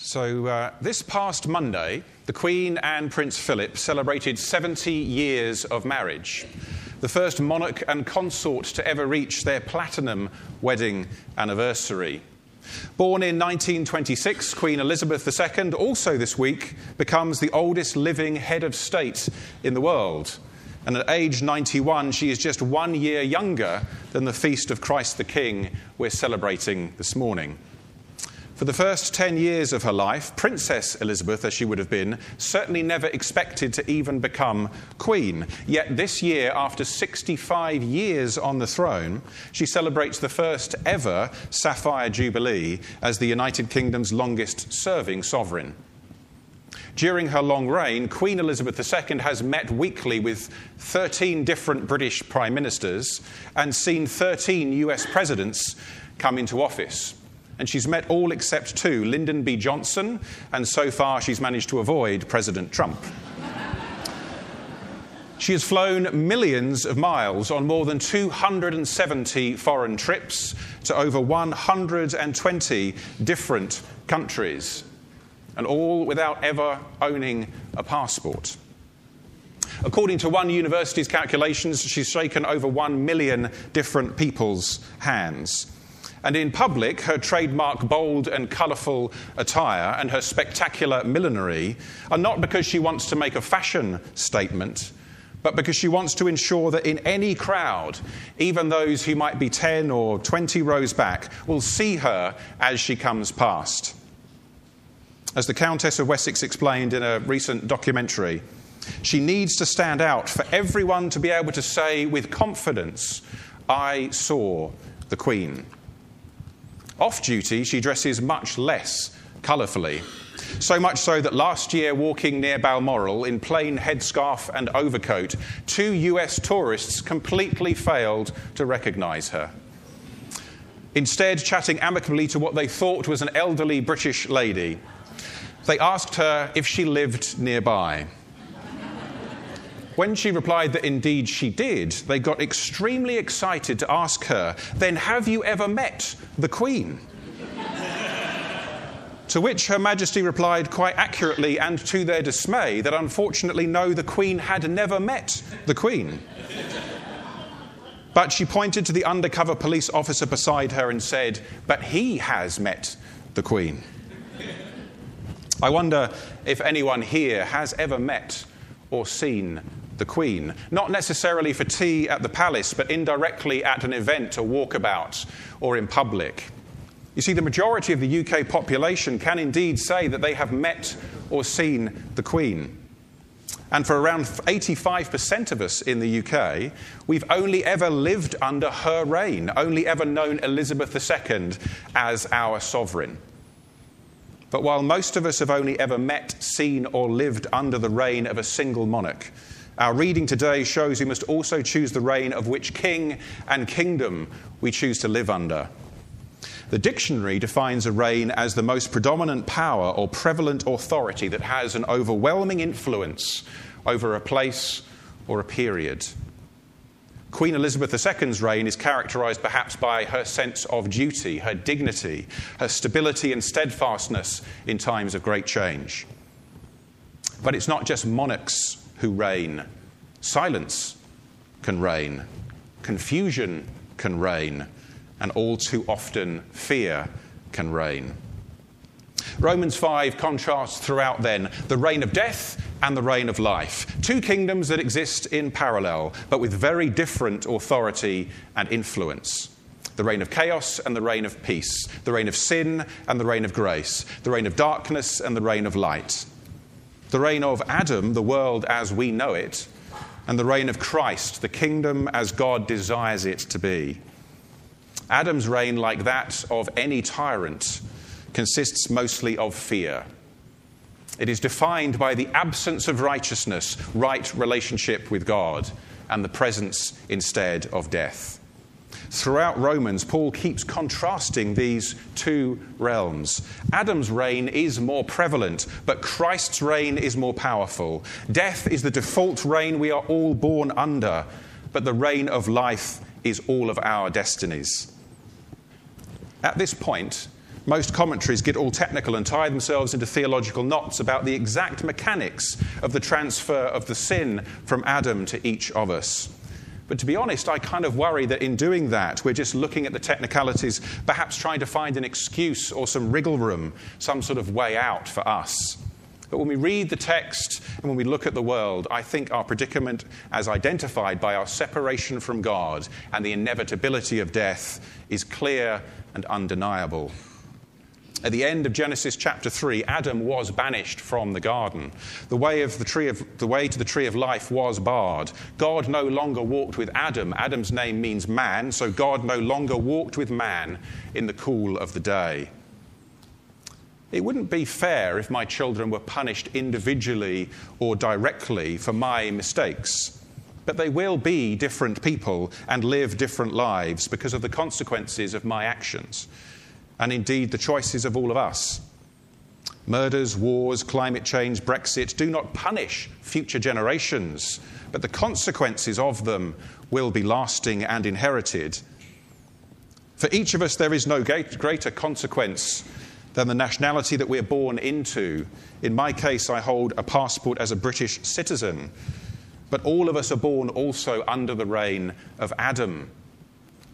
So, uh, this past Monday, the Queen and Prince Philip celebrated 70 years of marriage, the first monarch and consort to ever reach their platinum wedding anniversary. Born in 1926, Queen Elizabeth II, also this week, becomes the oldest living head of state in the world. And at age 91, she is just one year younger than the feast of Christ the King we're celebrating this morning. For the first 10 years of her life, Princess Elizabeth, as she would have been, certainly never expected to even become queen. Yet this year, after 65 years on the throne, she celebrates the first ever Sapphire Jubilee as the United Kingdom's longest serving sovereign. During her long reign, Queen Elizabeth II has met weekly with 13 different British prime ministers and seen 13 US presidents come into office and she's met all except two Lyndon B. Johnson, and so far she's managed to avoid President Trump. She has flown millions of miles on more than 270 foreign trips to over 120 different countries, and all without ever owning a passport. According to one university's calculations, she's shaken over 1 million different people's hands. And in public, her trademark bold and colourful attire and her spectacular millinery are not because she wants to make a fashion statement, but because she wants to ensure that in any crowd, even those who might be 10 or 20 rows back, will see her as she comes past. As the Countess of Wessex explained in a recent documentary, she needs to stand out for everyone to be able to say with confidence, I saw the Queen. Off duty, she dresses much less colourfully. So much so that last year, walking near Balmoral in plain headscarf and overcoat, two US tourists completely failed to recognise her. Instead, chatting amicably to what they thought was an elderly British lady, they asked her if she lived nearby. When she replied that indeed she did, they got extremely excited to ask her, Then have you ever met the Queen? to which Her Majesty replied quite accurately and to their dismay that unfortunately, no, the Queen had never met the Queen. But she pointed to the undercover police officer beside her and said, But he has met the Queen. I wonder if anyone here has ever met or seen the Queen. Not necessarily for tea at the palace, but indirectly at an event, a walkabout, or in public. You see, the majority of the UK population can indeed say that they have met or seen the Queen. And for around 85% of us in the UK, we've only ever lived under her reign, only ever known Elizabeth II as our sovereign. But while most of us have only ever met, seen, or lived under the reign of a single monarch, our reading today shows we must also choose the reign of which king and kingdom we choose to live under. The dictionary defines a reign as the most predominant power or prevalent authority that has an overwhelming influence over a place or a period. Queen Elizabeth II's reign is characterized perhaps by her sense of duty, her dignity, her stability and steadfastness in times of great change. But it's not just monarchs who reign. Silence can reign, confusion can reign, and all too often fear can reign. Romans 5 contrasts throughout then the reign of death and the reign of life. Two kingdoms that exist in parallel, but with very different authority and influence. The reign of chaos and the reign of peace. The reign of sin and the reign of grace. The reign of darkness and the reign of light the reign of Adam, the world as we know it, and the reign of Christ, the kingdom as God desires it to be. Adam's reign, like that of any tyrant, consists mostly of fear. It is defined by the absence of righteousness, right relationship with God, and the presence instead of death. Throughout Romans, Paul keeps contrasting these two realms. Adam's reign is more prevalent, but Christ's reign is more powerful. Death is the default reign we are all born under, but the reign of life is all of our destinies. At this point, Most commentaries get all technical and tie themselves into theological knots about the exact mechanics of the transfer of the sin from Adam to each of us. But to be honest, I kind of worry that in doing that, we're just looking at the technicalities, perhaps trying to find an excuse or some wriggle room, some sort of way out for us. But when we read the text and when we look at the world, I think our predicament, as identified by our separation from God and the inevitability of death, is clear and undeniable. At the end of Genesis chapter 3, Adam was banished from the garden. The way, of the, tree of, the way to the tree of life was barred. God no longer walked with Adam. Adam's name means man, so God no longer walked with man in the cool of the day. It wouldn't be fair if my children were punished individually or directly for my mistakes. But they will be different people and live different lives because of the consequences of my actions and indeed the choices of all of us. Murders, wars, climate change, Brexit do not punish future generations, but the consequences of them will be lasting and inherited. For each of us, there is no greater consequence than the nationality that we're born into. In my case, I hold a passport as a British citizen. But all of us are born also under the reign of Adam,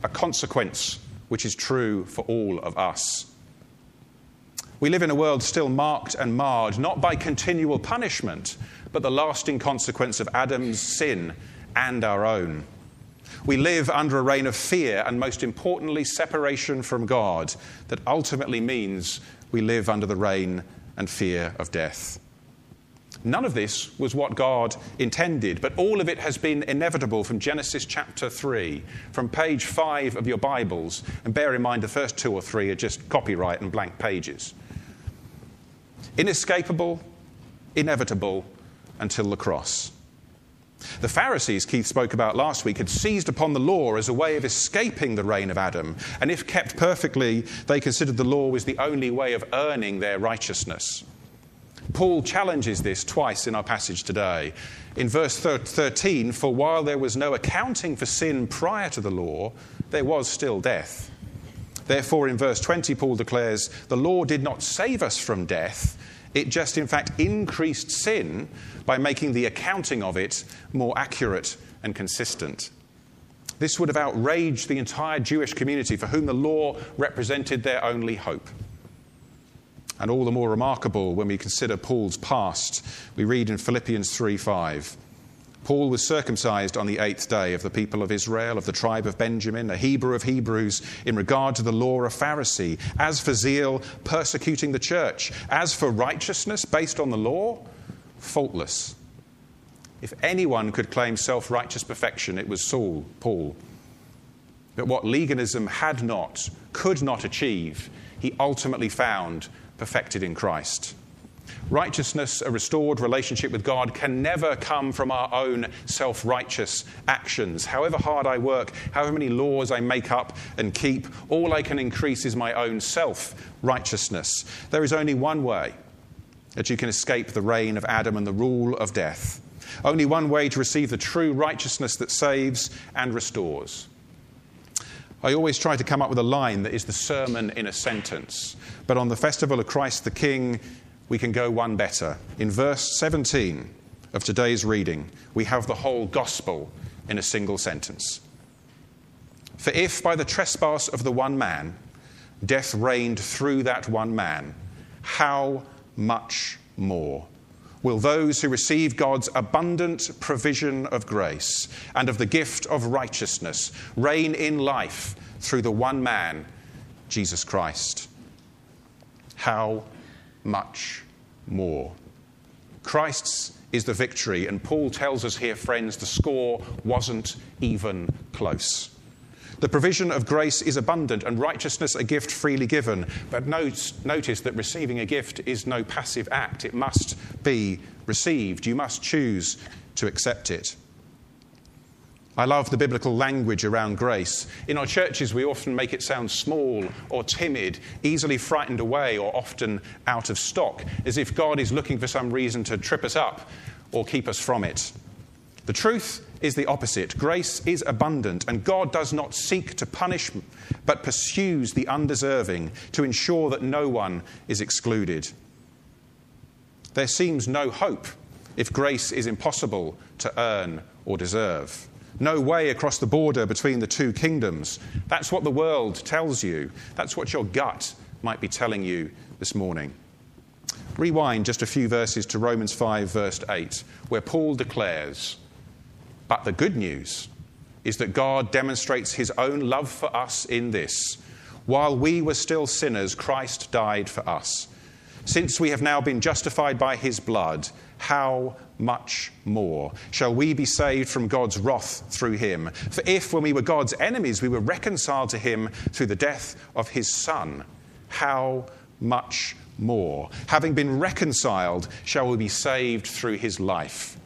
a consequence which is true for all of us. We live in a world still marked and marred not by continual punishment, but the lasting consequence of Adam's sin and our own. We live under a reign of fear and, most importantly, separation from God that ultimately means we live under the reign and fear of death. None of this was what God intended, but all of it has been inevitable from Genesis chapter 3, from page 5 of your Bibles. And bear in mind, the first two or three are just copyright and blank pages. Inescapable, inevitable, until the cross. The Pharisees, Keith spoke about last week, had seized upon the law as a way of escaping the reign of Adam, and if kept perfectly, they considered the law was the only way of earning their righteousness. Paul challenges this twice in our passage today. In verse 13, for while there was no accounting for sin prior to the law, there was still death. Therefore, in verse 20, Paul declares, the law did not save us from death, it just, in fact, increased sin by making the accounting of it more accurate and consistent. This would have outraged the entire Jewish community for whom the law represented their only hope and all the more remarkable when we consider Paul's past. We read in Philippians 3 5. Paul was circumcised on the eighth day of the people of Israel, of the tribe of Benjamin, a Hebrew of Hebrews, in regard to the law, a Pharisee. As for zeal, persecuting the church. As for righteousness based on the law, faultless. If anyone could claim self righteous perfection, it was Saul, Paul. But what legalism had not, could not achieve, he ultimately found perfected in Christ. Righteousness, a restored relationship with God, can never come from our own self righteous actions. However hard I work, however many laws I make up and keep, all I can increase is my own self righteousness. There is only one way that you can escape the reign of Adam and the rule of death. Only one way to receive the true righteousness that saves and restores. I always try to come up with a line that is the sermon in a sentence. But on the festival of Christ the King, we can go one better. In verse 17 of today's reading, we have the whole gospel in a single sentence. For if by the trespass of the one man death reigned through that one man, how much more? Will those who receive God's abundant provision of grace and of the gift of righteousness reign in life through the one man, Jesus Christ. How much more? Christ's is the victory, and Paul tells us here, friends, the score wasn't even close. The provision of grace is abundant and righteousness a gift freely given. But note, notice that receiving a gift is no passive act, it must be received. You must choose to accept it. I love the biblical language around grace. In our churches, we often make it sound small or timid, easily frightened away, or often out of stock, as if God is looking for some reason to trip us up or keep us from it. The truth is the opposite. Grace is abundant, and God does not seek to punish, but pursues the undeserving to ensure that no one is excluded. There seems no hope if grace is impossible to earn or deserve. No way across the border between the two kingdoms. That's what the world tells you. That's what your gut might be telling you this morning. Rewind just a few verses to Romans 5, verse 8, where Paul declares, But the good news is that God demonstrates his own love for us in this. While we were still sinners, Christ died for us. Since we have now been justified by his blood, how much more shall we be saved from God's wrath through him? For if, when we were God's enemies, we were reconciled to him through the death of his Son, how much more? Having been reconciled, shall we be saved through his life?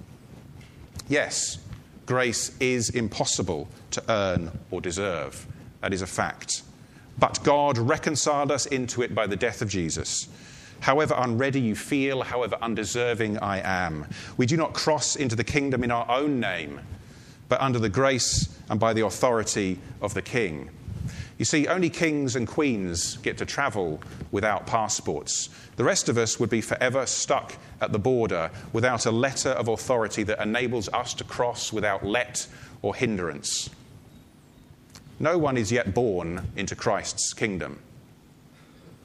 Yes, grace is impossible to earn or deserve. That is a fact. But God reconciled us into it by the death of Jesus however unready you feel, however undeserving I am. We do not cross into the kingdom in our own name, but under the grace and by the authority of the king. You see, only kings and queens get to travel without passports. The rest of us would be forever stuck at the border without a letter of authority that enables us to cross without let or hindrance. No one is yet born into Christ's kingdom.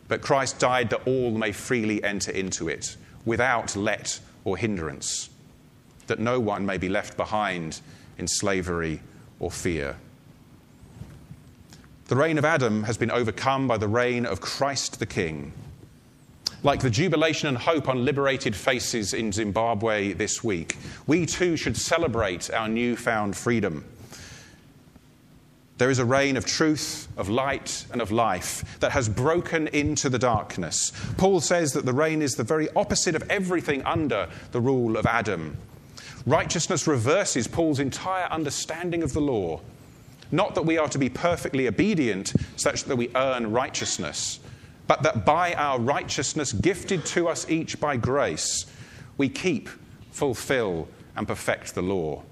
But Christ died that all may freely enter into it, without let or hindrance, that no one may be left behind in slavery or fear. The reign of Adam has been overcome by the reign of Christ the King. Like the jubilation and hope on liberated faces in Zimbabwe this week, we too should celebrate our newfound freedom. There is a reign of truth, of light, and of life that has broken into the darkness. Paul says that the reign is the very opposite of everything under the rule of Adam. Righteousness reverses Paul's entire understanding of the law. Not that we are to be perfectly obedient such that we earn righteousness, but that by our righteousness gifted to us each by grace, we keep, fulfill, and perfect the law.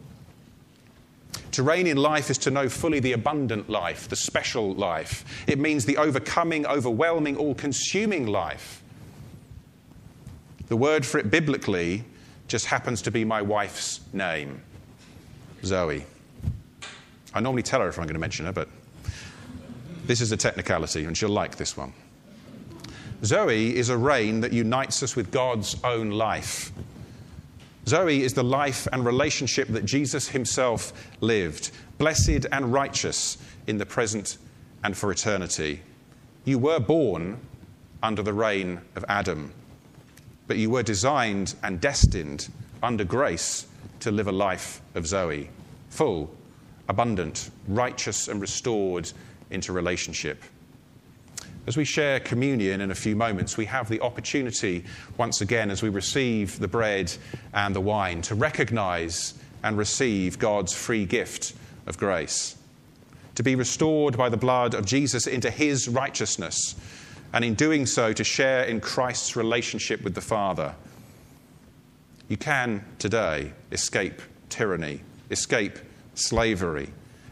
To reign in life is to know fully the abundant life, the special life. It means the overcoming, overwhelming, all consuming life. The word for it biblically just happens to be my wife's name, Zoe. I normally tell her if I'm going to mention her, but this is a technicality, and she'll like this one. Zoe is a reign that unites us with God's own life. Zoe is the life and relationship that Jesus himself lived, blessed and righteous in the present and for eternity. You were born under the reign of Adam, but you were designed and destined under grace to live a life of Zoe, full, abundant, righteous, and restored into relationship. As we share communion in a few moments, we have the opportunity, once again, as we receive the bread and the wine, to recognize and receive God's free gift of grace. To be restored by the blood of Jesus into his righteousness, and in doing so, to share in Christ's relationship with the Father. You can today escape tyranny, escape slavery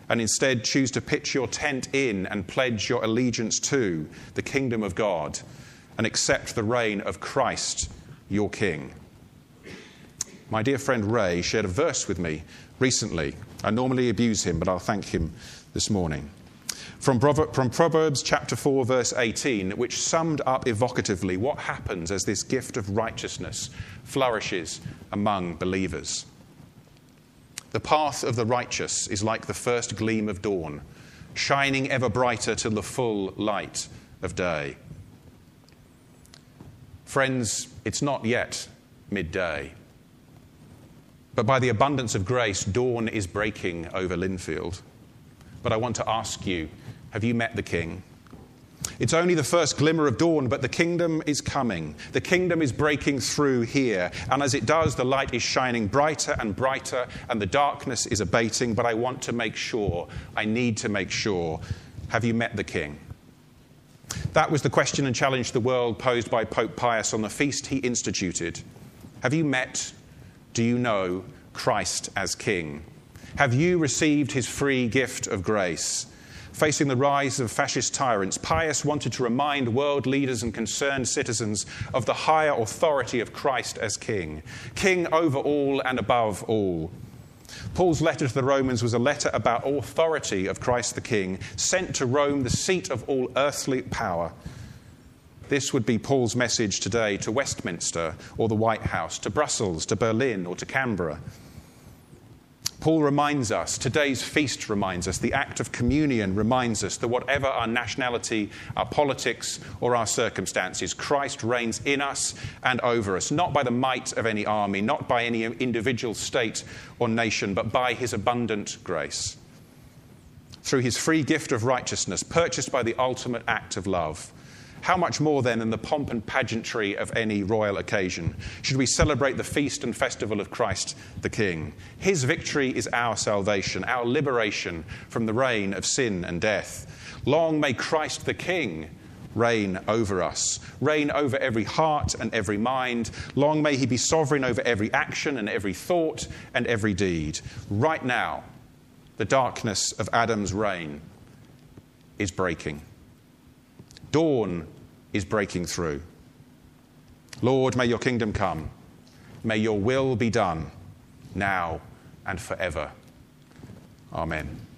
and instead choose to pitch your tent in and pledge your allegiance to the kingdom of God and accept the reign of Christ, your King. My dear friend Ray shared a verse with me recently. I normally abuse him, but I'll thank him this morning. From, Proverbs chapter 4, verse 18, which summed up evocatively what happens as this gift of righteousness flourishes among believers. The path of the righteous is like the first gleam of dawn, shining ever brighter till the full light of day. Friends, it's not yet midday. But by the abundance of grace, dawn is breaking over Linfield. But I want to ask you have you met the King? It's only the first glimmer of dawn, but the kingdom is coming. The kingdom is breaking through here. And as it does, the light is shining brighter and brighter, and the darkness is abating. But I want to make sure, I need to make sure, have you met the king? That was the question and challenge the world posed by Pope Pius on the feast he instituted. Have you met, do you know, Christ as King? Have you received his free gift of grace? Facing the rise of fascist tyrants, Pius wanted to remind world leaders and concerned citizens of the higher authority of Christ as King, King over all and above all. Paul's letter to the Romans was a letter about authority of Christ the King, sent to Rome, the seat of all earthly power. This would be Paul's message today to Westminster or the White House, to Brussels, to Berlin, or to Canberra. Paul reminds us, today's feast reminds us, the act of communion reminds us that whatever our nationality, our politics, or our circumstances, Christ reigns in us and over us, not by the might of any army, not by any individual state or nation, but by his abundant grace. Through his free gift of righteousness, purchased by the ultimate act of love. How much more then than the pomp and pageantry of any royal occasion should we celebrate the feast and festival of Christ the King? His victory is our salvation, our liberation from the reign of sin and death. Long may Christ the King reign over us, reign over every heart and every mind. Long may he be sovereign over every action and every thought and every deed. Right now, the darkness of Adam's reign is breaking. Dawn is breaking through. Lord, may your kingdom come. May your will be done now and forever. Amen.